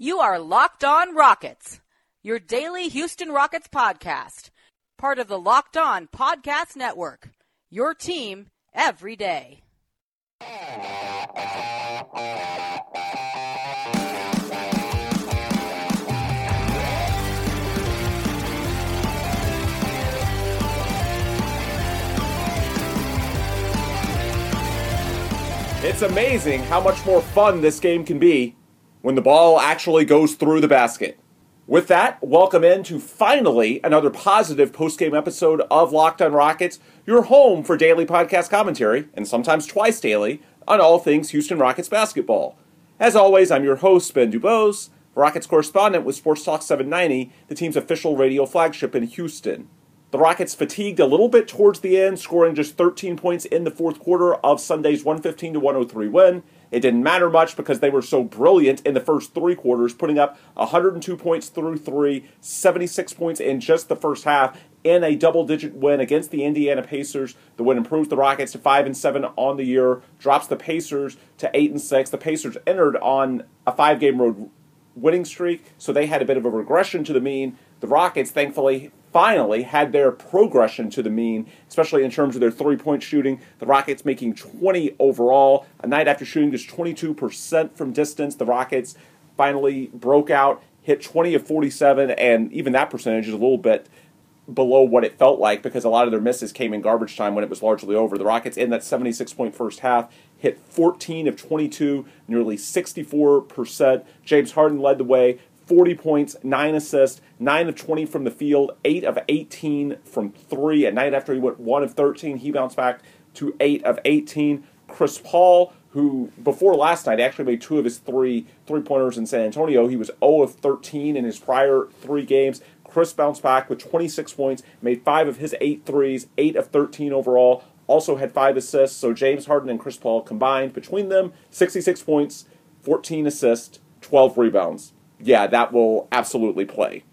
You are Locked On Rockets, your daily Houston Rockets podcast, part of the Locked On Podcast Network. Your team every day. It's amazing how much more fun this game can be when the ball actually goes through the basket. With that, welcome in to finally another positive post-game episode of Locked on Rockets, your home for daily podcast commentary, and sometimes twice daily, on all things Houston Rockets basketball. As always, I'm your host, Ben Dubose, Rockets correspondent with Sports Talk 790, the team's official radio flagship in Houston. The Rockets fatigued a little bit towards the end, scoring just 13 points in the fourth quarter of Sunday's 115 to 103 win. It didn't matter much because they were so brilliant in the first three quarters, putting up 102 points through three, 76 points in just the first half, in a double-digit win against the Indiana Pacers. The win improves the Rockets to five and seven on the year, drops the Pacers to eight and six. The Pacers entered on a five-game road winning streak, so they had a bit of a regression to the mean. The Rockets, thankfully, finally had their progression to the mean, especially in terms of their three point shooting. The Rockets making 20 overall, a night after shooting just 22% from distance. The Rockets finally broke out, hit 20 of 47, and even that percentage is a little bit below what it felt like because a lot of their misses came in garbage time when it was largely over. The Rockets in that 76 point first half hit 14 of 22, nearly 64%. James Harden led the way, 40 points, 9 assists, 9 of 20 from the field, 8 of 18 from 3. At night after he went 1 of 13, he bounced back to 8 of 18. Chris Paul, who before last night actually made two of his three three pointers in San Antonio, he was 0 of 13 in his prior three games. Chris bounced back with 26 points, made five of his eight threes, 8 of 13 overall, also had five assists. So James Harden and Chris Paul combined between them 66 points, 14 assists, 12 rebounds yeah, that will absolutely play.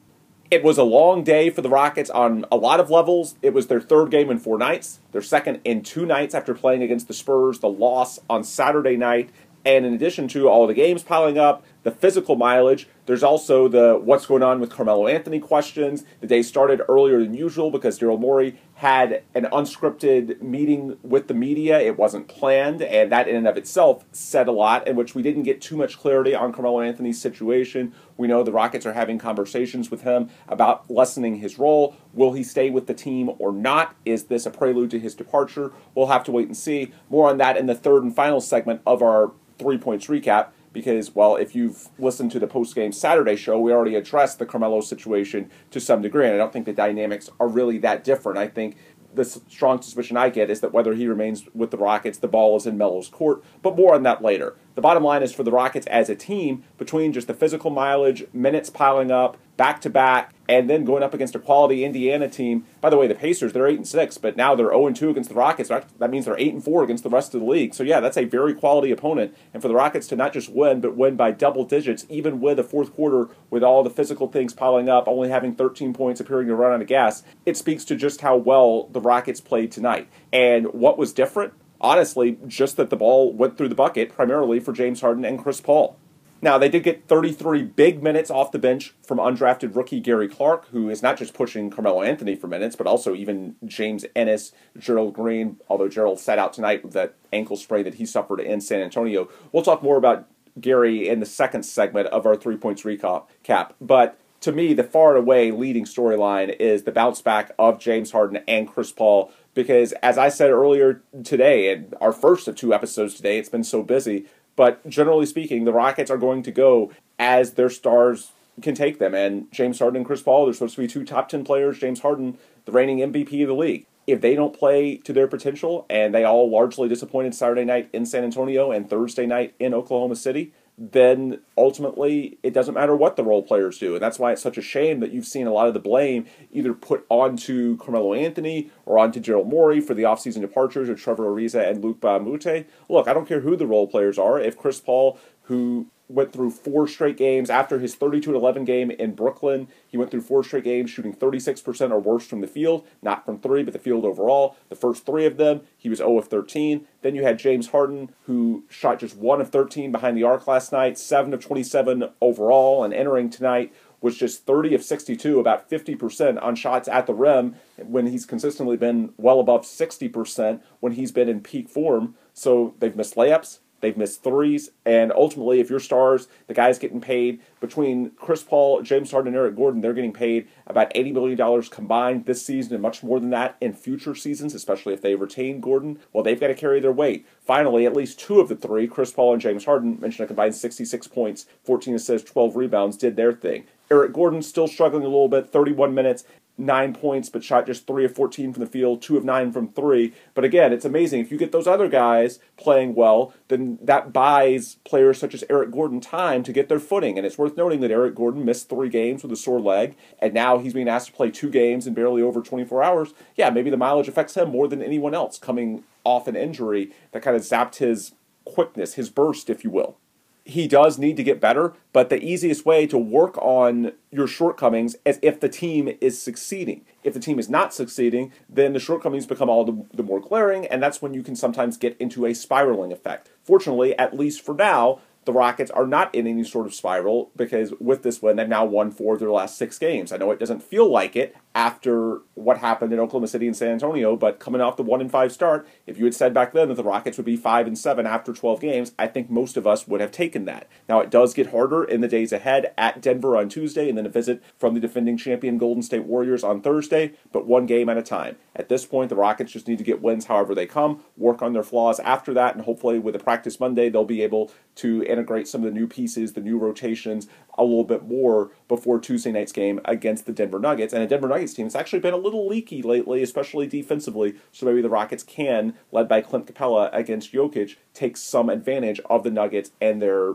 It was a long day for the Rockets on a lot of levels. It was their third game in four nights, their second in two nights after playing against the Spurs, the loss on Saturday night. And in addition to all the games piling up, the physical mileage, there's also the what's going on with Carmelo Anthony questions. The day started earlier than usual because Daryl Morey had an unscripted meeting with the media. It wasn't planned, and that in and of itself said a lot, in which we didn't get too much clarity on Carmelo Anthony's situation. We know the Rockets are having conversations with him about lessening his role. Will he stay with the team or not? Is this a prelude to his departure? We'll have to wait and see. More on that in the third and final segment of our three points recap because, well, if you've listened to the post game Saturday show, we already addressed the Carmelo situation to some degree, and I don't think the dynamics are really that different. I think the strong suspicion I get is that whether he remains with the Rockets, the ball is in Melo's court, but more on that later. The bottom line is for the Rockets as a team, between just the physical mileage, minutes piling up, back to back, and then going up against a quality Indiana team. By the way, the Pacers they're eight and six, but now they're zero and two against the Rockets. That means they're eight and four against the rest of the league. So yeah, that's a very quality opponent. And for the Rockets to not just win, but win by double digits, even with a fourth quarter with all the physical things piling up, only having 13 points, appearing to run out of gas, it speaks to just how well the Rockets played tonight. And what was different? Honestly, just that the ball went through the bucket primarily for James Harden and Chris Paul. Now, they did get 33 big minutes off the bench from undrafted rookie Gary Clark, who is not just pushing Carmelo Anthony for minutes, but also even James Ennis, Gerald Green, although Gerald sat out tonight with that ankle sprain that he suffered in San Antonio. We'll talk more about Gary in the second segment of our three points recap. But to me, the far and away leading storyline is the bounce back of James Harden and Chris Paul because as I said earlier today, in our first of two episodes today, it's been so busy. But generally speaking, the Rockets are going to go as their stars can take them. And James Harden and Chris Paul, they're supposed to be two top 10 players. James Harden, the reigning MVP of the league. If they don't play to their potential, and they all largely disappointed Saturday night in San Antonio and Thursday night in Oklahoma City, then ultimately it doesn't matter what the role players do. And that's why it's such a shame that you've seen a lot of the blame either put onto Carmelo Anthony or onto Daryl Morey for the offseason departures of Trevor Ariza and a Moute. Look, I don't care who the role players are. If Chris Paul, who went through four straight games after his 32 11 game in Brooklyn. He went through four straight games shooting 36% or worse from the field, not from three, but the field overall. The first three of them, he was 0 of 13. Then you had James Harden, who shot just 1 of 13 behind the arc last night, 7 of 27 overall, and entering tonight was just 30 of 62, about 50% on shots at the rim when he's consistently been well above 60% when he's been in peak form. So they've missed layups, They've missed threes, and ultimately, if you're stars, the guys getting paid between Chris Paul, James Harden, and Eric Gordon, they're getting paid about $80 million combined this season and much more than that in future seasons, especially if they retain Gordon. Well, they've got to carry their weight. Finally, at least two of the three, Chris Paul and James Harden, mentioned a combined 66 points, 14 assists, 12 rebounds, did their thing. Eric Gordon still struggling a little bit, 31 minutes, nine points, but shot just three of 14 from the field, two of nine from three. But again, it's amazing. If you get those other guys playing well, then that buys players such as Eric Gordon time to get their footing. And it's worth noting that Eric Gordon missed three games with a sore leg, and now he's being asked to play two games in barely over 24 hours. Yeah, maybe the mileage affects him more than anyone else coming off an injury that kind of zapped his quickness, his burst, if you will he does need to get better, but the easiest way to work on your shortcomings is if the team is succeeding. If the team is not succeeding, then the shortcomings become all the, the, more glaring, and that's when you can sometimes get into a spiraling effect. Fortunately, at least for now, the Rockets are not in any sort of spiral because with this win, they've now won four of their last six games. I know it doesn't feel like it after what happened in Oklahoma City and San Antonio, but coming off the one and five start, if you had said back then that the Rockets would be five and seven after 12 games, I think most of us would have taken that. Now it does get harder in the days ahead at Denver on Tuesday and then a visit from the defending champion Golden State Warriors on Thursday, but one game at a time. At this point, the Rockets just need to get wins however they come, work on their flaws after that, and hopefully with a practice Monday, they'll be able to integrate some of the new pieces, the new rotations a little bit more before Tuesday night's game against the Denver Nuggets. And a Denver Nuggets team that's actually been a little leaky lately, especially defensively. So maybe the Rockets can, led by Clint Capela against Jokic, take some advantage of the Nuggets and their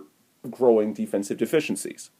growing defensive deficiencies.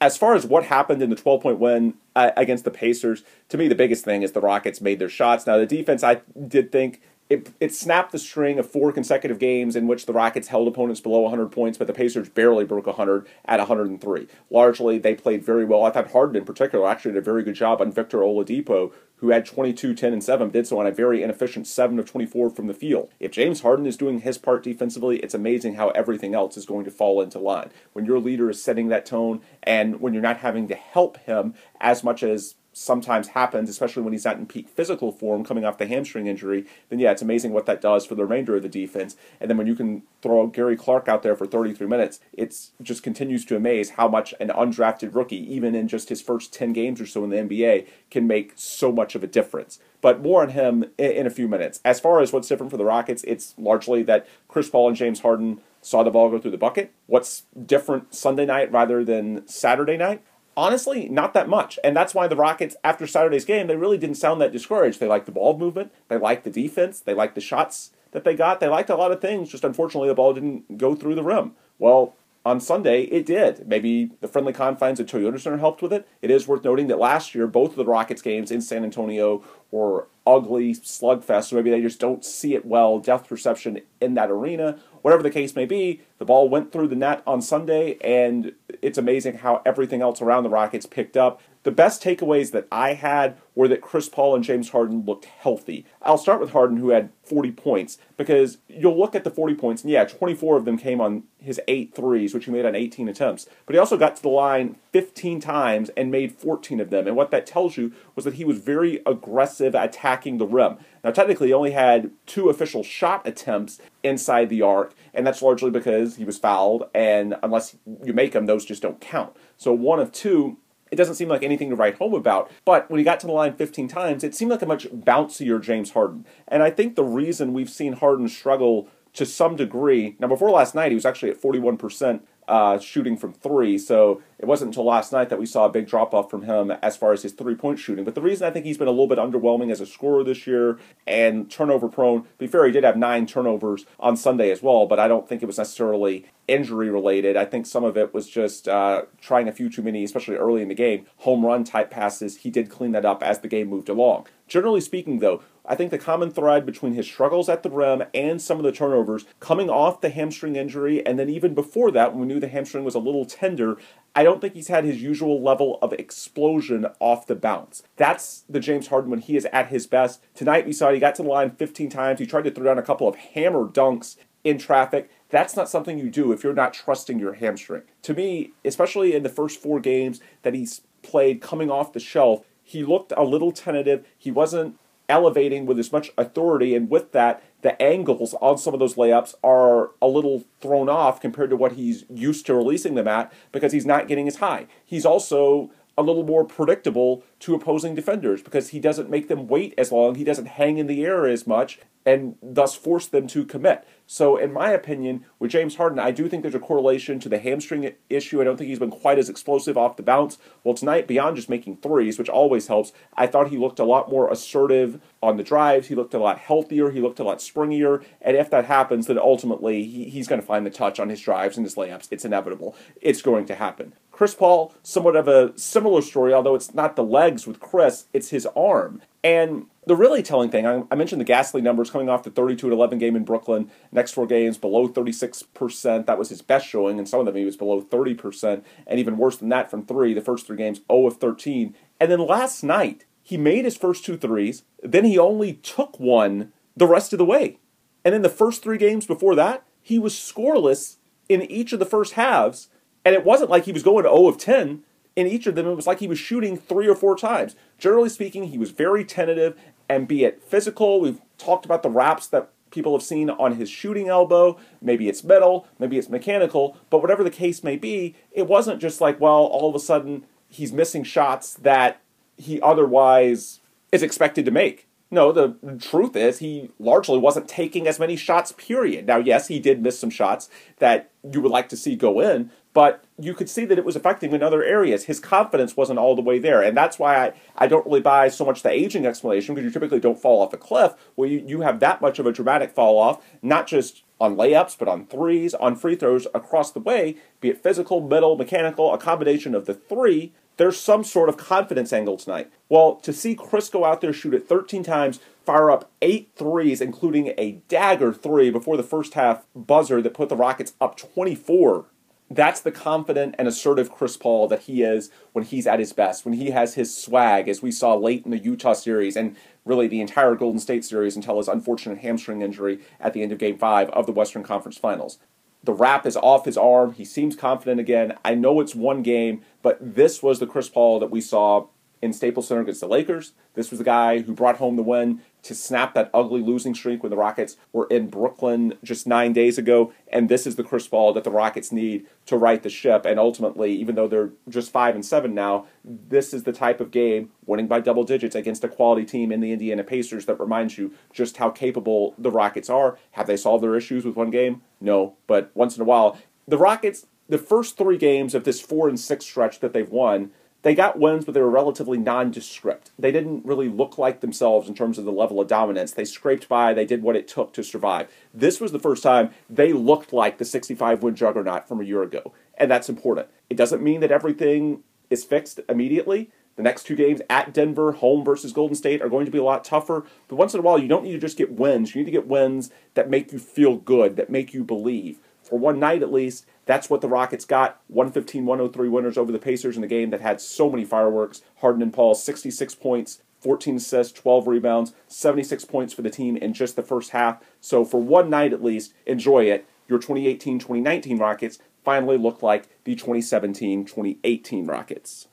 As far as what happened in the 12 point win uh, against the Pacers, to me, the biggest thing is the Rockets made their shots. Now, the defense, I did think it, it snapped the string of four consecutive games in which the Rockets held opponents below 100 points, but the Pacers barely broke 100 at 103. Largely, they played very well. I thought Harden, in particular, actually did a very good job on Victor Oladipo, who had 22, 10, and 7, did so on a very inefficient 7 of 24 from the field. If James Harden is doing his part defensively, it's amazing how everything else is going to fall into line. When your leader is setting that tone, and when you're not having to help him as much as sometimes happens, especially when he's not in peak physical form coming off the hamstring injury, then yeah, it's amazing what that does for the remainder of the defense. And then when you can throw Gary Clark out there for 33 minutes, it just continues to amaze how much an undrafted rookie, even in just his first 10 games or so in the NBA, can make so much of a difference. But more on him in a few minutes. As far as what's different for the Rockets, it's largely that Chris Paul and James Harden saw the ball go through the bucket. What's different Sunday night rather than Saturday night? Honestly, not that much. And that's why the Rockets, after Saturday's game, they really didn't sound that discouraged. They liked the ball movement, they liked the defense, they liked the shots that they got, they liked a lot of things. Just unfortunately, the ball didn't go through the rim. Well, on Sunday, it did. Maybe the friendly confines of Toyota Center helped with it. It is worth noting that last year, both of the Rockets games in San Antonio were ugly slugfest, so maybe they just don't see it well, depth perception in that arena. Whatever the case may be, the ball went through the net on Sunday, and it's amazing how everything else around the Rockets picked up. The best takeaways that I had were that Chris Paul and James Harden looked healthy. I'll start with Harden, who had 40 points, because you'll look at the 40 points, and yeah, 24 of them came on his eight threes, which he made on 18 attempts. But he also got to the line 15 times and made 14 of them. And what that tells you was that he was very aggressive attacking the rim. Now, technically, he only had two official shot attempts inside the arc, and that's largely because he was fouled, and unless you make them, those just don't count. So, one of two it doesn't seem like anything to write home about. But when he got to the line 15 times, it seemed like a much bouncier James Harden. And I think the reason we've seen Harden struggle to some degree, now before last night, he was actually at 41% uh, shooting from three. So it wasn't until last night that we saw a big drop off from him as far as his three point shooting. But the reason I think he's been a little bit underwhelming as a scorer this year and turnover prone, to be fair, he did have nine turnovers on Sunday as well, but I don't think it was necessarily injury related. I think some of it was just uh, trying a few too many, especially early in the game, home run type passes. He did clean that up as the game moved along. Generally speaking, though, I think the common thread between his struggles at the rim and some of the turnovers coming off the hamstring injury, and then even before that, when we knew the hamstring was a little tender, I don't think he's had his usual level of explosion off the bounce. That's the James Harden when he is at his best. Tonight we saw he got to the line 15 times. He tried to throw down a couple of hammer dunks in traffic. That's not something you do if you're not trusting your hamstring. To me, especially in the first four games that he's played coming off the shelf, he looked a little tentative. He wasn't elevating with as much authority, and with that, the angles on some of those layups are a little thrown off compared to what he's used to releasing them at because he's not getting as high. He's also a little more predictable to opposing defenders because he doesn't make them wait as long, he doesn't hang in the air as much, and thus force them to commit. So, in my opinion, with James Harden, I do think there's a correlation to the hamstring issue. I don't think he's been quite as explosive off the bounce. Well, tonight, beyond just making threes, which always helps, I thought he looked a lot more assertive on the drives. He looked a lot healthier. He looked a lot springier. And if that happens, then ultimately he, he's going to find the touch on his drives and his layups. It's inevitable. It's going to happen. Chris Paul, somewhat of a similar story, although it's not the legs with Chris, it's his arm. And the really telling thing, I, mentioned the ghastly numbers coming off the 32 11 game in Brooklyn. Next four games below 36%. That was his best showing, and some of them he was below 30%, and even worse than that from three. The first three games, 0 of 13. And then last night, he made his first two threes. Then he only took one the rest of the way. And in the first three games before that, he was scoreless in each of the first halves. And it wasn't like he was going 0 of 10 in each of them, it was like he was shooting three or four times. Generally speaking, he was very tentative and be it physical. We've talked about the wraps that people have seen on his shooting elbow. Maybe it's metal, maybe it's mechanical, but whatever the case may be, it wasn't just like, well, all of a sudden he's missing shots that he otherwise is expected to make. No, the truth is he largely wasn't taking as many shots, period. Now, yes, he did miss some shots that you would like to see go in, but you could see that it was affecting in other areas. His confidence wasn't all the way there. And that's why I, I don't really buy so much the aging explanation because you typically don't fall off a cliff where you, you have that much of a dramatic fall off, not just on layups, but on threes, on free throws across the way, be it physical, middle, mechanical, a combination of the three. There's some sort of confidence angle tonight. Well, to see Chris go out there, shoot it 13 times, fire up eight threes, including a dagger three before the first half buzzer that put the Rockets up 24 that's the confident and assertive Chris Paul that he is when he's at his best, when he has his swag, as we saw late in the Utah series and really the entire Golden State series until his unfortunate hamstring injury at the end of Game 5 of the Western Conference Finals. The wrap is off his arm. He seems confident again. I know it's one game, but this was the Chris Paul that we saw in Staples Center against the Lakers. This was the guy who brought home the win to snap that ugly losing streak when the Rockets were in Brooklyn just nine days ago. And this is the Chris Paul that the Rockets need to right the ship. And ultimately, even though they're just five and seven now, this is the type of game, winning by double digits against a quality team in the Indiana Pacers, that reminds you just how capable the Rockets are. Have they solved their issues with one game? No. But once in a while, the Rockets, the first three games of this four and six stretch that they've won, they got wins, but they were relatively nondescript. They didn't really look like themselves in terms of the level of dominance. They scraped by, they did what it took to survive. This was the first time they looked like the 65 win juggernaut from a year ago, and that's important. It doesn't mean that everything is fixed immediately. The next two games at Denver, home versus Golden State, are going to be a lot tougher. But once in a while, you don't need to just get wins. You need to get wins that make you feel good, that make you believe. For one night at least, that's what the Rockets got 115 103 winners over the Pacers in the game that had so many fireworks. Harden and Paul, 66 points, 14 assists, 12 rebounds, 76 points for the team in just the first half. So, for one night at least, enjoy it. Your 2018 2019 Rockets finally look like the 2017 2018 Rockets.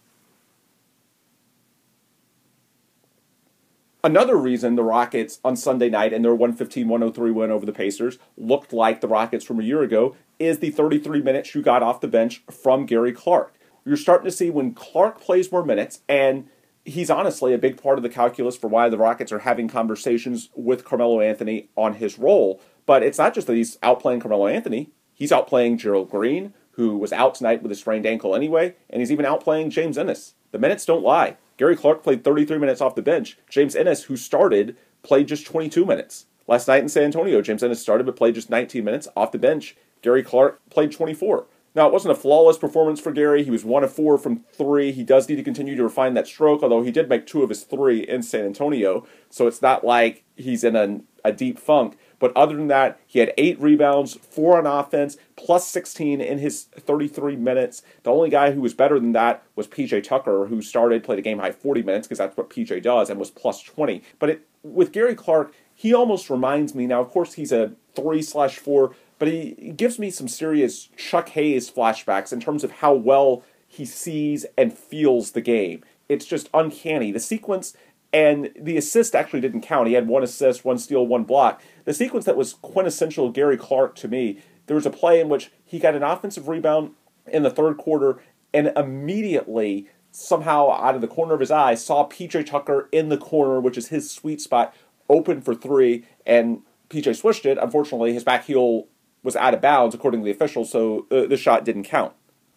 Another reason the Rockets on Sunday night and their 115 103 win over the Pacers looked like the Rockets from a year ago is the 33 minutes you got off the bench from Gary Clark. You're starting to see when Clark plays more minutes, and he's honestly a big part of the calculus for why the Rockets are having conversations with Carmelo Anthony on his role. But it's not just that he's outplaying Carmelo Anthony, he's outplaying Gerald Green, who was out tonight with a sprained ankle anyway, and he's even outplaying James Ennis. The minutes don't lie. Gary Clark played 33 minutes off the bench. James Ennis, who started, played just 22 minutes. Last night in San Antonio, James Ennis started but played just 19 minutes off the bench. Gary Clark played 24. Now, it wasn't a flawless performance for Gary. He was one of four from three. He does need to continue to refine that stroke, although he did make two of his three in San Antonio. So it's not like he's in a, a deep funk. But other than that, he had eight rebounds, four on offense, plus 16 in his 33 minutes. The only guy who was better than that was PJ Tucker, who started, played a game high 40 minutes, because that's what PJ does, and was plus 20. But it, with Gary Clark, he almost reminds me now, of course, he's a three slash four, but he, he gives me some serious Chuck Hayes flashbacks in terms of how well he sees and feels the game. It's just uncanny. The sequence and the assist actually didn't count. He had one assist, one steal, one block. The sequence that was quintessential Gary Clark to me, there was a play in which he got an offensive rebound in the third quarter and immediately somehow out of the corner of his eye saw PJ Tucker in the corner, which is his sweet spot, open for three, and PJ swished it. Unfortunately, his back heel was out of bounds according to the officials, so uh, the shot didn't count.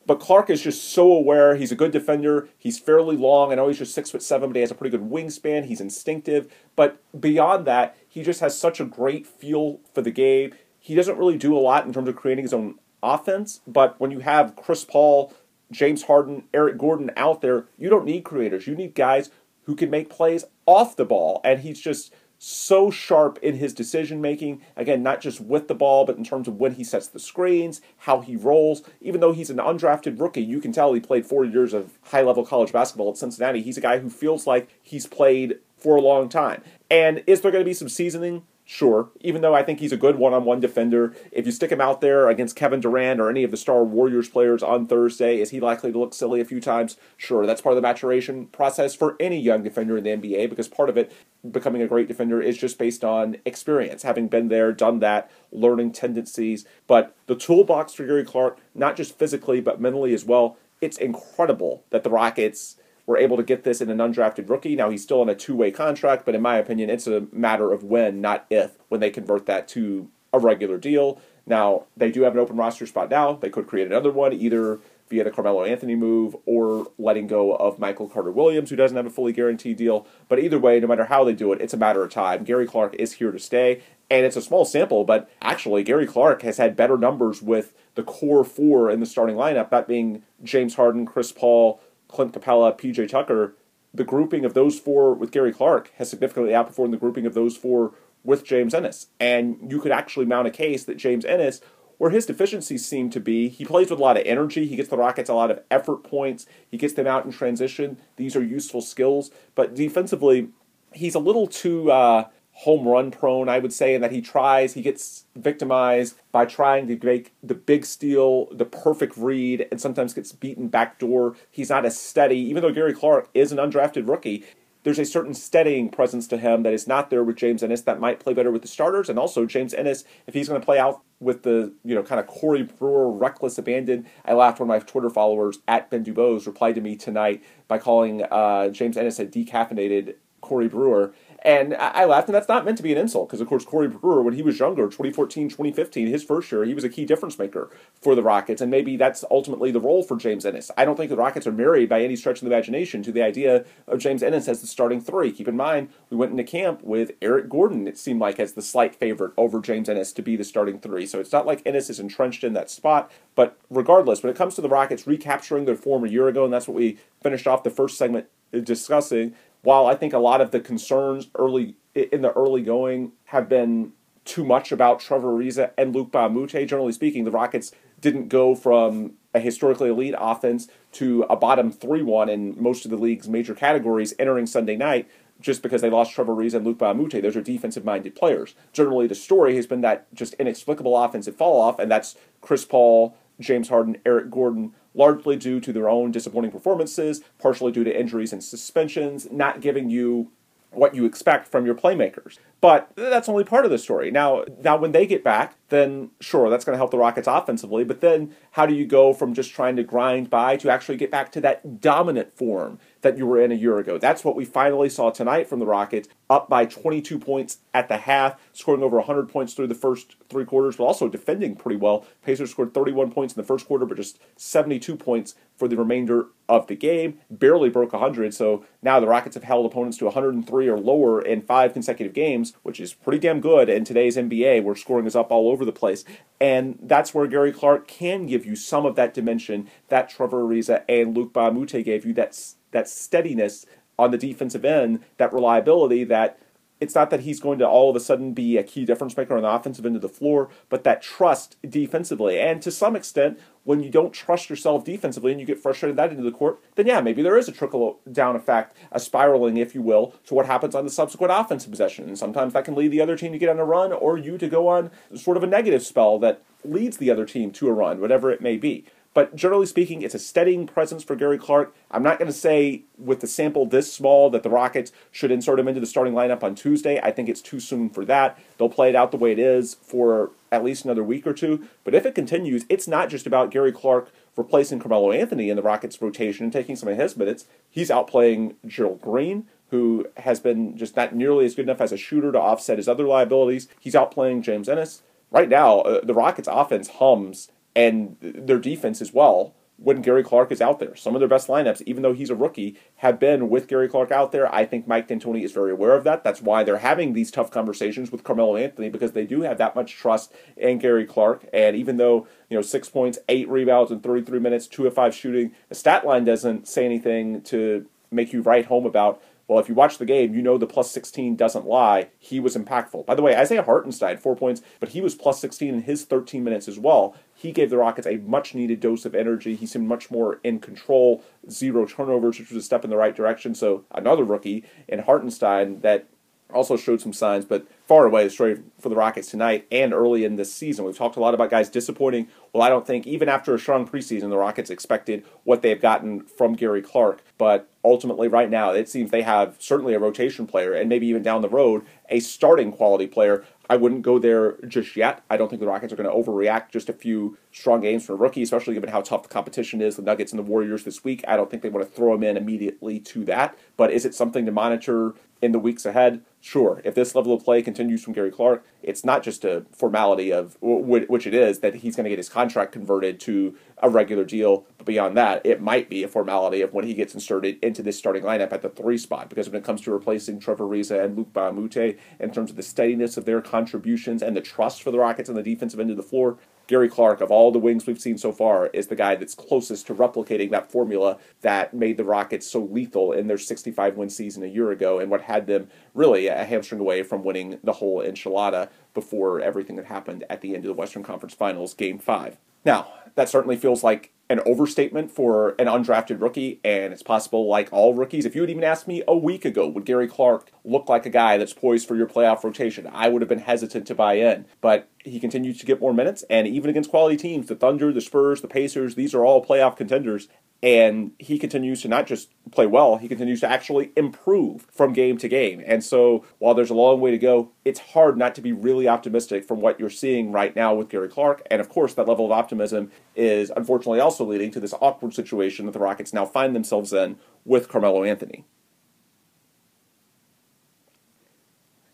But Clark is just so aware. He's a good defender. He's fairly long. I know he's just six foot seven, but he has a pretty good wingspan. He's instinctive. But beyond that, he just has such a great feel for the game. He doesn't really do a lot in terms of creating his own offense. But when you have Chris Paul, James Harden, Eric Gordon out there, you don't need creators. You need guys who can make plays off the ball. And he's just so sharp in his decision making. Again, not just with the ball, but in terms of when he sets the screens, how he rolls. Even though he's an undrafted rookie, you can tell he played four years of high level college basketball at Cincinnati. He's a guy who feels like he's played for a long time. And is there going to be some seasoning? Sure. Even though I think he's a good one on one defender, if you stick him out there against Kevin Durant or any of the star Warriors players on Thursday, is he likely to look silly a few times? Sure. That's part of the maturation process for any young defender in the NBA because part of it, becoming a great defender, is just based on experience, having been there, done that, learning tendencies. But the toolbox for Gary Clark, not just physically, but mentally as well, it's incredible that the Rockets were able to get this in an undrafted rookie. Now he's still on a two-way contract, but in my opinion, it's a matter of when, not if, when they convert that to a regular deal. Now they do have an open roster spot now. They could create another one either via the Carmelo Anthony move or letting go of Michael Carter Williams, who doesn't have a fully guaranteed deal. But either way, no matter how they do it, it's a matter of time. Gary Clark is here to stay, and it's a small sample, but actually, Gary Clark has had better numbers with the core four in the starting lineup, that being James Harden, Chris Paul, Clint Capela, PJ Tucker, the grouping of those four with Gary Clark has significantly outperformed the grouping of those four with James Ennis. And you could actually mount a case that James Ennis, where his deficiencies seem to be, he plays with a lot of energy. He gets the Rockets a lot of effort points. He gets them out in transition. These are useful skills. But defensively, he's a little too uh, home run prone, I would say, and that he tries, he gets victimized by trying to make the big steal, the perfect read, and sometimes gets beaten backdoor. He's not as steady, even though Gary Clark is an undrafted rookie. There's a certain steadying presence to him that is not there with James Ennis that might play better with the starters. And also, James Ennis, if he's going to play out with the, you know, kind of Corey Brewer reckless abandon, I laughed when my Twitter followers at Ben Dubose replied to me tonight by calling uh, James Ennis a decaffeinated Corey Brewer. And I laughed, and that's not meant to be an insult, because of course Corey Brewer, when he was younger, 2014, 2015, his first year, he was a key difference maker for the Rockets, and maybe that's ultimately the role for James Ennis. I don't think the Rockets are married by any stretch of the imagination to the idea of James Ennis as the starting three. Keep in mind, we went into camp with Eric Gordon, it seemed like, as the slight favorite over James Ennis to be the starting three. So it's not like Ennis is entrenched in that spot, but regardless, when it comes to the Rockets recapturing their form a year ago, and that's what we finished off the first segment discussing, while I think a lot of the concerns early in the early going have been too much about Trevor Ariza and Luke Moute, generally speaking, the Rockets didn't go from a historically elite offense to a bottom 3 1 in most of the league's major categories entering Sunday night just because they lost Trevor Ariza and Luke Moute. Those are defensive minded players. Generally, the story has been that just inexplicable offensive fall off, and that's Chris Paul, James Harden, Eric Gordon, largely due to their own disappointing performances, partially due to injuries and suspensions, not giving you what you expect from your playmakers. But that's only part of the story. Now, now when they get back, then sure, that's going to help the Rockets offensively. But then how do you go from just trying to grind by to actually get back to that dominant form that you were in a year ago? That's what we finally saw tonight from the Rockets, up by 22 points at the half, scoring over 100 points through the first three quarters, but also defending pretty well. Pacers scored 31 points in the first quarter, but just 72 points for the remainder of the game. Barely broke 100, so now the Rockets have held opponents to 103 or lower in five consecutive games, which is pretty damn good in today's NBA, where scoring is up all over the place. And that's where Gary Clark can give you some of that dimension that Trevor Ariza and Luke Moute gave you, that, that steadiness on the defensive end, that reliability that it's not that he's going to all of a sudden be a key difference maker on the offensive end of the floor, but that trust defensively. And to some extent, when you don't trust yourself defensively and you get frustrated that into the court, then yeah, maybe there is a trickle down effect, a spiraling, if you will, to what happens on the subsequent offensive possession. And sometimes that can lead the other team to get on a run or you to go on sort of a negative spell that leads the other team to a run, whatever it may be. But generally speaking, it's a steadying presence for Gary Clark. I'm not going to say with the sample this small that the Rockets should insert him into the starting lineup on Tuesday. I think it's too soon for that. They'll play it out the way it is for at least another week or two. But if it continues, it's not just about Gary Clark replacing Carmelo Anthony in the Rockets' rotation and taking some of his minutes. He's outplaying Gerald Green, who has been just not nearly as good enough as a shooter to offset his other liabilities. He's outplaying James Ennis. Right now, uh, the Rockets' offense hums and their defense as well when Gary Clark is out there. Some of their best lineups, even though he's a rookie, have been with Gary Clark out there. I think Mike D'Antoni is very aware of that. That's why they're having these tough conversations with Carmelo Anthony because they do have that much trust in Gary Clark. And even though, you know, six points, eight rebounds in 33 minutes, two of five shooting, the stat line doesn't say anything to make you write home about well, if you watch the game, you know the plus 16 doesn't lie. He was impactful. By the way, Isaiah Hartenstein, four points, but he was plus 16 in his 13 minutes as well. He gave the Rockets a much needed dose of energy. He seemed much more in control, zero turnovers, which was a step in the right direction. So another rookie in Hartenstein that also showed some signs, but far away the story for the Rockets tonight and early in this season. We've talked a lot about guys disappointing. Well, I don't think even after a strong preseason, the Rockets expected what they've gotten from Gary Clark. But ultimately, right now, it seems they have certainly a rotation player and maybe even down the road, a starting quality player I wouldn't go there just yet. I don't think the Rockets are going to overreact just a few strong games for a rookie, especially given how tough the competition is. The Nuggets and the Warriors this week. I don't think they want to throw him in immediately to that. But is it something to monitor in the weeks ahead? Sure. If this level of play continues from Gary Clark, it's not just a formality of which it is that he's going to get his contract converted to a regular deal. But beyond that, it might be a formality of when he gets inserted into this starting lineup at the three spot. Because when it comes to replacing Trevor Ariza and Luke Moute, in terms of the steadiness of their contributions and the trust for the Rockets on the defensive end of the floor, Gary Clark, of all the wings we've seen so far, is the guy that's closest to replicating that formula that made the Rockets so lethal in their 65 win season a year ago and what had them really a hamstring away from winning the whole enchilada before everything that happened at the end of the Western Conference Finals, Game 5. Now, that certainly feels like an overstatement for an undrafted rookie, and it's possible, like all rookies, if you had even asked me a week ago, would Gary Clark look like a guy that's poised for your playoff rotation? I would have been hesitant to buy in, but he continues to get more minutes, and even against quality teams, the Thunder, the Spurs, the Pacers, these are all playoff contenders, and he continues to not just play well, he continues to actually improve from game to game. And so, while there's a long way to go, it's hard not to be really optimistic from what you're seeing right now with Gary Clark. And of course, that level of optimism is unfortunately also leading to this awkward situation that the Rockets now find themselves in with Carmelo Anthony.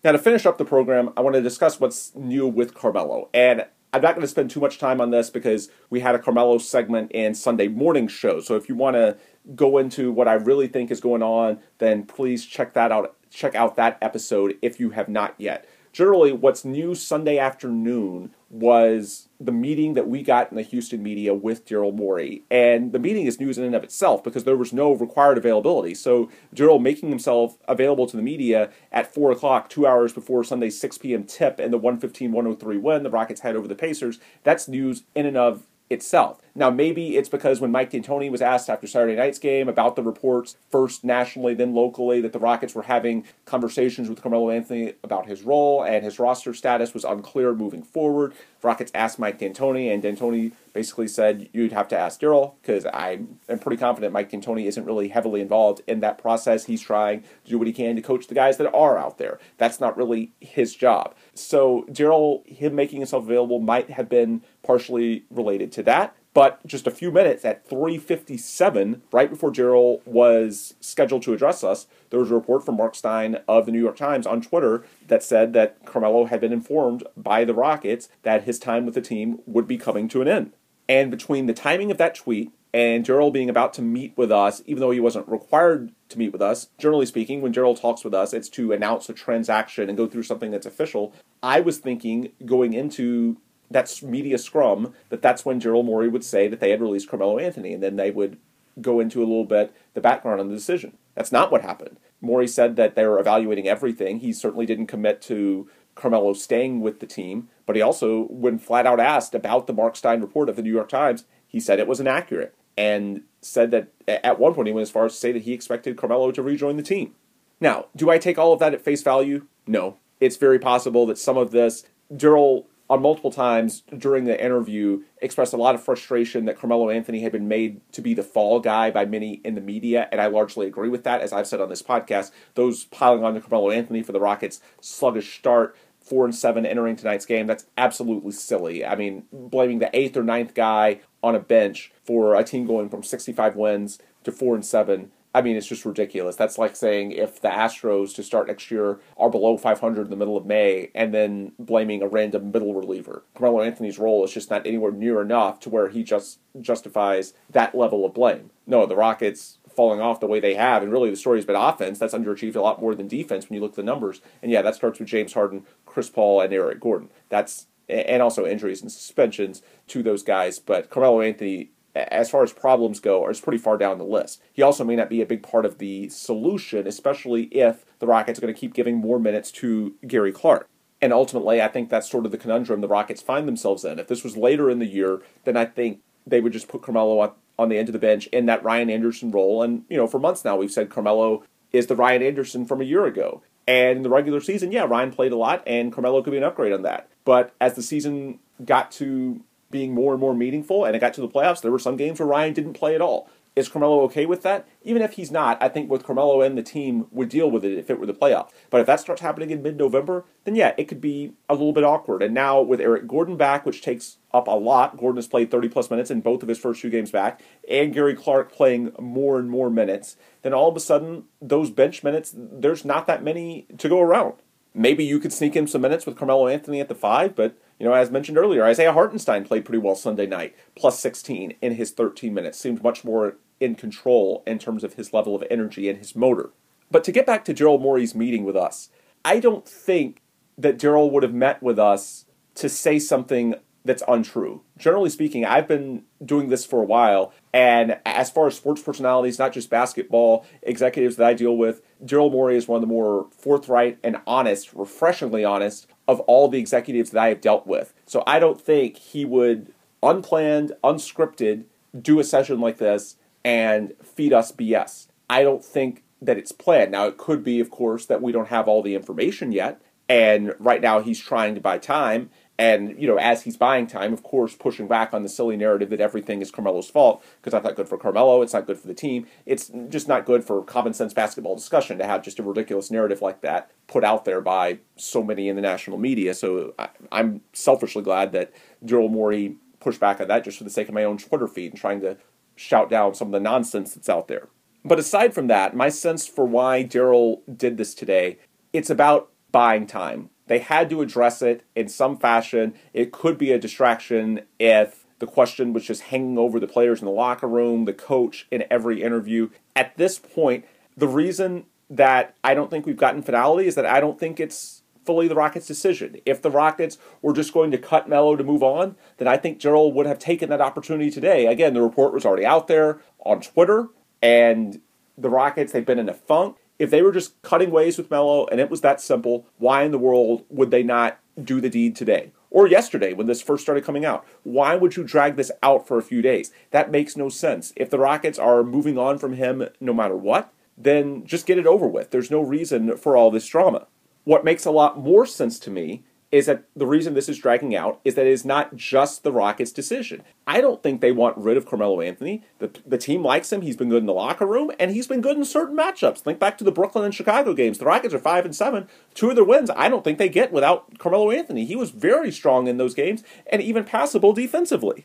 Now, to finish up the program, I want to discuss what's new with Carmelo. And I'm not going to spend too much time on this because we had a Carmelo segment in Sunday morning show. So if you want to go into what I really think is going on, then please check that out. Check out that episode if you have not yet generally what's new Sunday afternoon was the meeting that we got in the Houston media with Daryl Morey. And the meeting is news in and of itself because there was no required availability. So Daryl making himself available to the media at 4 o'clock, two hours before Sunday's 6 p.m. tip and the 115-103 win the Rockets had over the Pacers, that's news in and of itself. Now, maybe it's because when Mike D'Antoni was asked after Saturday night's game about the reports, first nationally, then locally, that the Rockets were having conversations with Carmelo Anthony about his role and his roster status was unclear moving forward. Rockets asked Mike D'Antoni, and D'Antoni basically said, You'd have to ask Daryl, because I am pretty confident Mike D'Antoni isn't really heavily involved in that process. He's trying to do what he can to coach the guys that are out there. That's not really his job. So, Daryl, him making himself available might have been partially related to that. But just a few minutes at 3:57, right before Daryl was scheduled to address us, there was a report from Mark Stein of the New York Times on Twitter that said that Carmelo had been informed by the Rockets that his time with the team would be coming to an end. And between the timing of that tweet and Daryl being about to meet with us, even though he wasn't required to meet with us, generally speaking, when Daryl talks with us, it's to announce a transaction and go through something that's official. I was thinking going into that's media scrum that that's when Daryl Morey would say that they had released Carmelo Anthony, and then they would go into a little bit the background on the decision. That's not what happened. Morey said that they were evaluating everything. He certainly didn't commit to Carmelo staying with the team, but he also, when flat out asked about the Mark Stein report of the New York Times, he said it was inaccurate and said that at one point he went as far as to say that he expected Carmelo to rejoin the team. Now, do I take all of that at face value? No. It's very possible that some of this, Daryl on multiple times during the interview expressed a lot of frustration that Carmelo Anthony had been made to be the fall guy by many in the media, and I largely agree with that. As I've said on this podcast, those piling on to Carmelo Anthony for the Rockets' sluggish start, four and seven entering tonight's game, that's absolutely silly. I mean, blaming the eighth or ninth guy on a bench for a team going from 65 wins to four and seven I mean, it's just ridiculous. That's like saying if the Astros to start next year are below 500 in the middle of May and then blaming a random middle reliever. Carmelo Anthony's role is just not anywhere near enough to where he just justifies that level of blame. No, the Rockets falling off the way they have, and really the story has been offense. That's underachieved a lot more than defense when you look at the numbers. And yeah, that starts with James Harden, Chris Paul, and Eric Gordon. That's and also injuries and suspensions to those guys. But Carmelo Anthony as far as problems go, is pretty far down the list. He also may not be a big part of the solution, especially if the Rockets are going to keep giving more minutes to Gary Clark. And ultimately, I think that's sort of the conundrum the Rockets find themselves in. If this was later in the year, then I think they would just put Carmelo on, on the end of the bench in that Ryan Anderson role. And, you know, for months now, we've said Carmelo is the Ryan Anderson from a year ago. And in the regular season, yeah, Ryan played a lot, and Carmelo could be an upgrade on that. But as the season got to being more and more meaningful, and it got to the playoffs, there were some games where Ryan didn't play at all. Is Carmelo okay with that? Even if he's not, I think with Carmelo and the team would deal with it if it were the playoffs. But if that starts happening in mid November, then yeah, it could be a little bit awkward. And now with Eric Gordon back, which takes up a lot, Gordon has played 30 plus minutes in both of his first two games back, and Gary Clark playing more and more minutes, then all of a sudden, those bench minutes, there's not that many to go around. Maybe you could sneak in some minutes with Carmelo Anthony at the five, but you know, as mentioned earlier, Isaiah Hartenstein played pretty well Sunday night, plus 16 in his 13 minutes. Seemed much more in control in terms of his level of energy and his motor. But to get back to Daryl Morey's meeting with us, I don't think that Daryl would have met with us to say something that's untrue. Generally speaking, I've been doing this for a while, and as far as sports personalities, not just basketball executives that I deal with, Daryl Morey is one of the more forthright and honest, refreshingly honest of all the executives that I have dealt with. So I don't think he would unplanned, unscripted do a session like this and feed us BS. I don't think that it's planned. Now it could be, of course, that we don't have all the information yet, and right now he's trying to buy time and, you know, as he's buying time, of course, pushing back on the silly narrative that everything is Carmelo's fault, because that's not good for Carmelo, it's not good for the team. It's just not good for common sense basketball discussion to have just a ridiculous narrative like that put out there by so many in the national media. So I, am selfishly glad that Daryl Morey pushed back on that just for the sake of my own Twitter feed and trying to shout down some of the nonsense that's out there. But aside from that, my sense for why Daryl did this today, it's about buying time. They had to address it in some fashion. It could be a distraction if the question was just hanging over the players in the locker room, the coach in every interview. At this point, the reason that I don't think we've gotten finality is that I don't think it's fully the Rockets' decision. If the Rockets were just going to cut Melo to move on, then I think Daryl would have taken that opportunity today. Again, the report was already out there on Twitter, and the Rockets, they've been in a funk if they were just cutting ways with Melo and it was that simple, why in the world would they not do the deed today? Or yesterday when this first started coming out? Why would you drag this out for a few days? That makes no sense. If the Rockets are moving on from him no matter what, then just get it over with. There's no reason for all this drama. What makes a lot more sense to me is that the reason this is dragging out is that it is not just the Rockets' decision. I don't think they want rid of Carmelo Anthony. The, the team likes him. He's been good in the locker room, and he's been good in certain matchups. Think back to the Brooklyn and Chicago games. The Rockets are five and seven. Two of their wins, I don't think they get without Carmelo Anthony. He was very strong in those games and even passable defensively.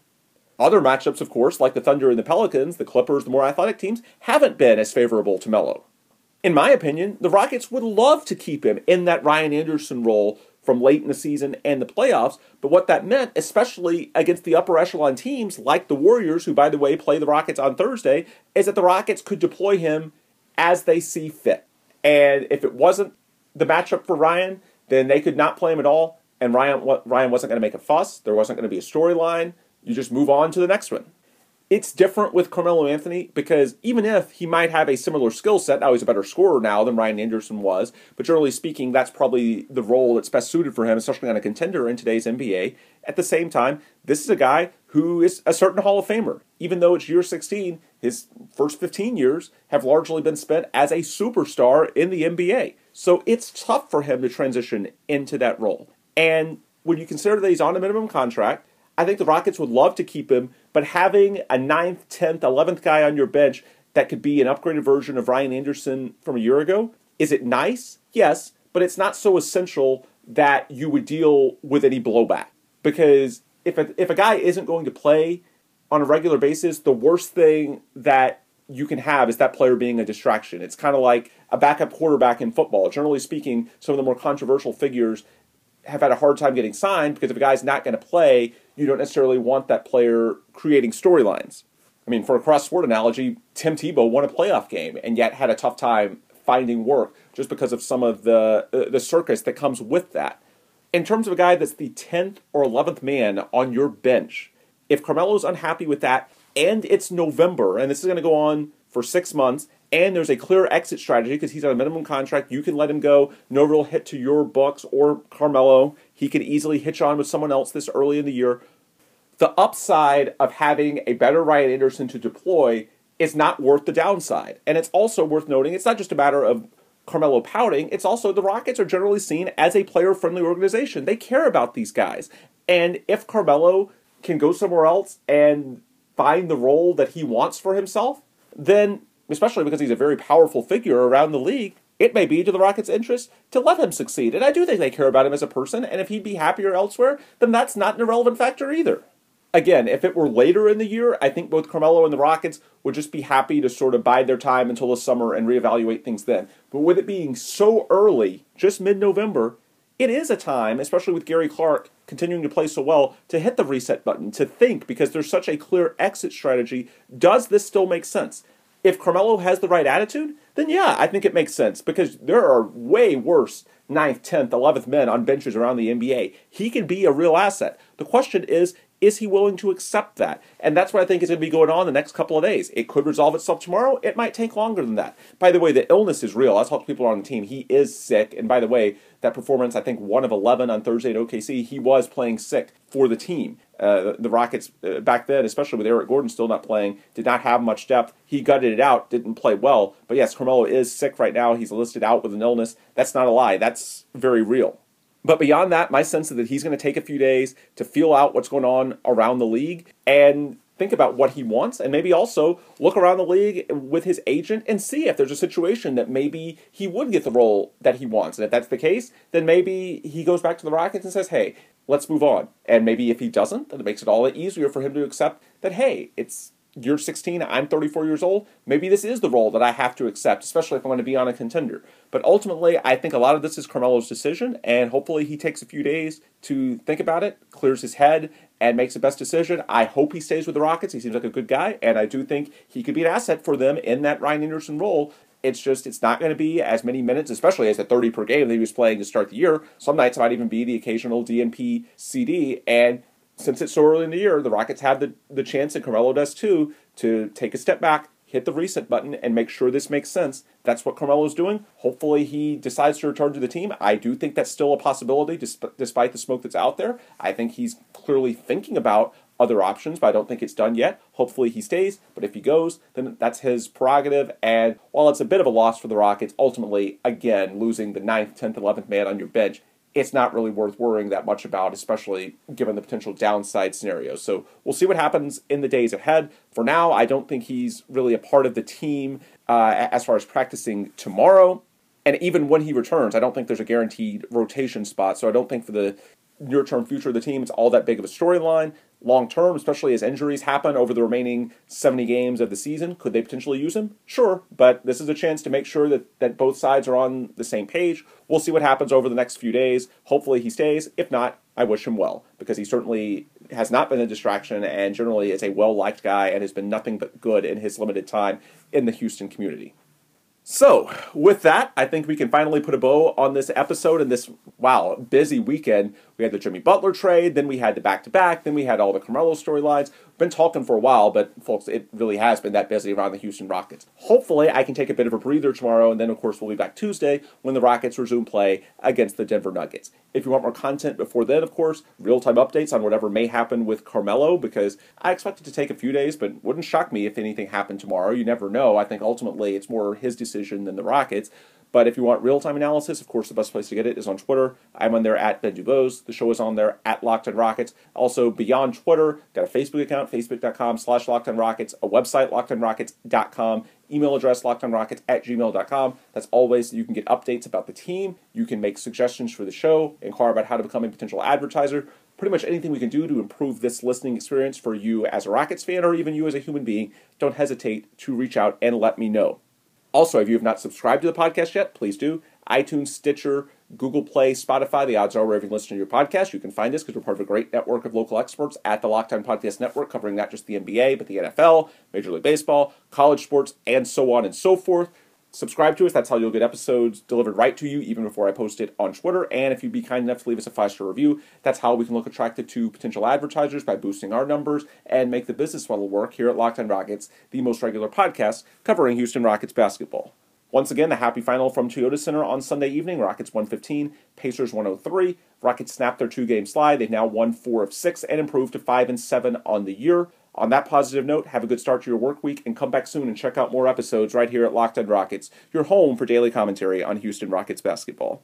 Other matchups, of course, like the Thunder and the Pelicans, the Clippers, the more athletic teams, haven't been as favorable to Melo. In my opinion, the Rockets would love to keep him in that Ryan Anderson role from late in the season and the playoffs. But what that meant, especially against the upper echelon teams like the Warriors, who, by the way, play the Rockets on Thursday, is that the Rockets could deploy him as they see fit. And if it wasn't the matchup for Ryan, then they could not play him at all. and Ryan Ryan wasn't going to make a fuss. There wasn't going to be a storyline. You just move on to the next one. It's different with Carmelo Anthony because even if he might have a similar skill set, now he's a better scorer now than Ryan Anderson was, but generally speaking, that's probably the role that's best suited for him, especially on a contender in today's NBA. At the same time, this is a guy who is a certain Hall of Famer. Even though it's year 16, his first 15 years have largely been spent as a superstar in the NBA. So it's tough for him to transition into that role. And when you consider that he's on a minimum contract, I think the Rockets would love to keep him, but having a 9th, 10th, 11th guy on your bench that could be an upgraded version of Ryan Anderson from a year ago, is it nice? Yes, but it's not so essential that you would deal with any blowback. Because if a, if a guy isn't going to play on a regular basis, the worst thing that you can have is that player being a distraction. It's kind of like a backup quarterback in football. Generally speaking, some of the more controversial figures have had a hard time getting signed because if a guy's not going to play, you don't necessarily want that player creating storylines. I mean, for a cross sport analogy, Tim Tebow won a playoff game and yet had a tough time finding work just because of some of the uh, the circus that comes with that. In terms of a guy that's the 10th or 11th man on your bench, if Carmelo's unhappy with that and it's November and this is going to go on for 6 months and there's a clear exit strategy because he's on a minimum contract. You can let him go. No real hit to your books or Carmelo. He could easily hitch on with someone else this early in the year. The upside of having a better Ryan Anderson to deploy is not worth the downside. And it's also worth noting it's not just a matter of Carmelo pouting, it's also the Rockets are generally seen as a player friendly organization. They care about these guys. And if Carmelo can go somewhere else and find the role that he wants for himself, then especially because he's a very powerful figure around the league, it may be to the Rockets' interest to let him succeed. And I do think they care about him as a person, and if he'd be happier elsewhere, then that's not an irrelevant factor either. Again, if it were later in the year, I think both Carmelo and the Rockets would just be happy to sort of bide their time until the summer and reevaluate things then. But with it being so early, just mid November, it is a time, especially with Gary Clark continuing to play so well, to hit the reset button, to think because there's such a clear exit strategy. Does this still make sense? If Carmelo has the right attitude, then yeah, I think it makes sense because there are way worse 9th, 10th, 11th men on benches around the NBA. He can be a real asset. The question is, is he willing to accept that? And that's what I think is going to be going on the next couple of days. It could resolve itself tomorrow. It might take longer than that. By the way, the illness is real. I talked to people on the team. He is sick. And by the way, that performance, I think one of 11 on Thursday at OKC, he was playing sick for the team. Uh, the Rockets uh, back then, especially with Eric Gordon still not playing, did not have much depth. He gutted it out, didn't play well. But yes, Carmelo is sick right now. He's listed out with an illness. That's not a lie. That's very real. But beyond that, my sense is that he's going to take a few days to feel out what's going on around the league and think about what he wants and maybe also look around the league with his agent and see if there's a situation that maybe he would get the role that he wants. And if that's the case, then maybe he goes back to the Rockets and says, hey, let's move on. And maybe if he doesn't, then it makes it all the easier for him to accept that, hey, it's you're 16, I'm 34 years old, maybe this is the role that I have to accept, especially if I'm going to be on a contender. But ultimately, I think a lot of this is Carmelo's decision, and hopefully he takes a few days to think about it, clears his head, and makes the best decision. I hope he stays with the Rockets. He seems like a good guy, and I do think he could be an asset for them in that Ryan Anderson role. It's just it's not going to be as many minutes, especially as the 30 per game that he was playing to start the year. Some nights might even be the occasional DNP CD, and since it's so early in the year, the Rockets have the, the chance, and Carmelo does too, to take a step back, hit the reset button, and make sure this makes sense. That's what Carmelo's doing. Hopefully, he decides to return to the team. I do think that's still a possibility, despite the smoke that's out there. I think he's clearly thinking about other options, but I don't think it's done yet. Hopefully he stays, but if he goes, then that's his prerogative. And while it's a bit of a loss for the Rockets, ultimately, again, losing the 9th, 10th, 11th man on your bench it's not really worth worrying that much about, especially given the potential downside scenarios. So we'll see what happens in the days ahead. For now, I don't think he's really a part of the team uh, as far as practicing tomorrow. And even when he returns, I don't think there's a guaranteed rotation spot. So I don't think for the near term future of the team, it's all that big of a storyline long term, especially as injuries happen over the remaining 70 games of the season. Could they potentially use him? Sure, but this is a chance to make sure that, that both sides are on the same page. We'll see what happens over the next few days. Hopefully he stays. If not, I wish him well because he certainly has not been a distraction and generally is a well liked guy and has been nothing but good in his limited time in the Houston community. So, with that, I think we can finally put a bow on this episode and this, wow, busy weekend. We had the Jimmy Butler trade, then we had the back to back, then we had all the Carmelo storylines. Been talking for a while, but folks, it really has been that busy around the Houston Rockets. Hopefully, I can take a bit of a breather tomorrow, and then, of course, we'll be back Tuesday when the Rockets resume play against the Denver Nuggets. If you want more content before then, of course, real time updates on whatever may happen with Carmelo, because I expect it to take a few days, but wouldn't shock me if anything happened tomorrow. You never know. I think ultimately it's more his decision than the Rockets. But if you want real time analysis, of course, the best place to get it is on Twitter. I'm on there at Ben DuBose. The show is on there at Locked Rockets. Also, beyond Twitter, got a Facebook account, facebook.com slash Locked Rockets, a website, lockedonrockets.com, email address, lockedonrockets at gmail.com. That's always you can get updates about the team. You can make suggestions for the show, inquire about how to become a potential advertiser. Pretty much anything we can do to improve this listening experience for you as a Rockets fan or even you as a human being, don't hesitate to reach out and let me know. Also, if you have not subscribed to the podcast yet, please do. iTunes, Stitcher, Google Play, Spotify, the odds are wherever you listen to your podcast, you can find us because we're part of a great network of local experts at the Locked On Podcast Network, covering not just the NBA, but the NFL, Major League Baseball, college sports, and so on and so forth subscribe to us. That's how you'll get episodes delivered right to you even before I post it on Twitter. And if you'd be kind enough to leave us a five star review, that's how we can look attractive to potential advertisers by boosting our numbers and make the business model work here at Locked On Rockets, the most regular podcast covering Houston Rockets basketball. Once again, the happy final from Toyota Center on Sunday evening. Rockets 115, Pacers 103. Rockets snapped their two-game slide. They've now won four of six and improved to five and seven on the year. On that positive note, have a good start to your work week and come back soon and check out more episodes right here at Locked On Rockets, your home for daily commentary on Houston Rockets basketball.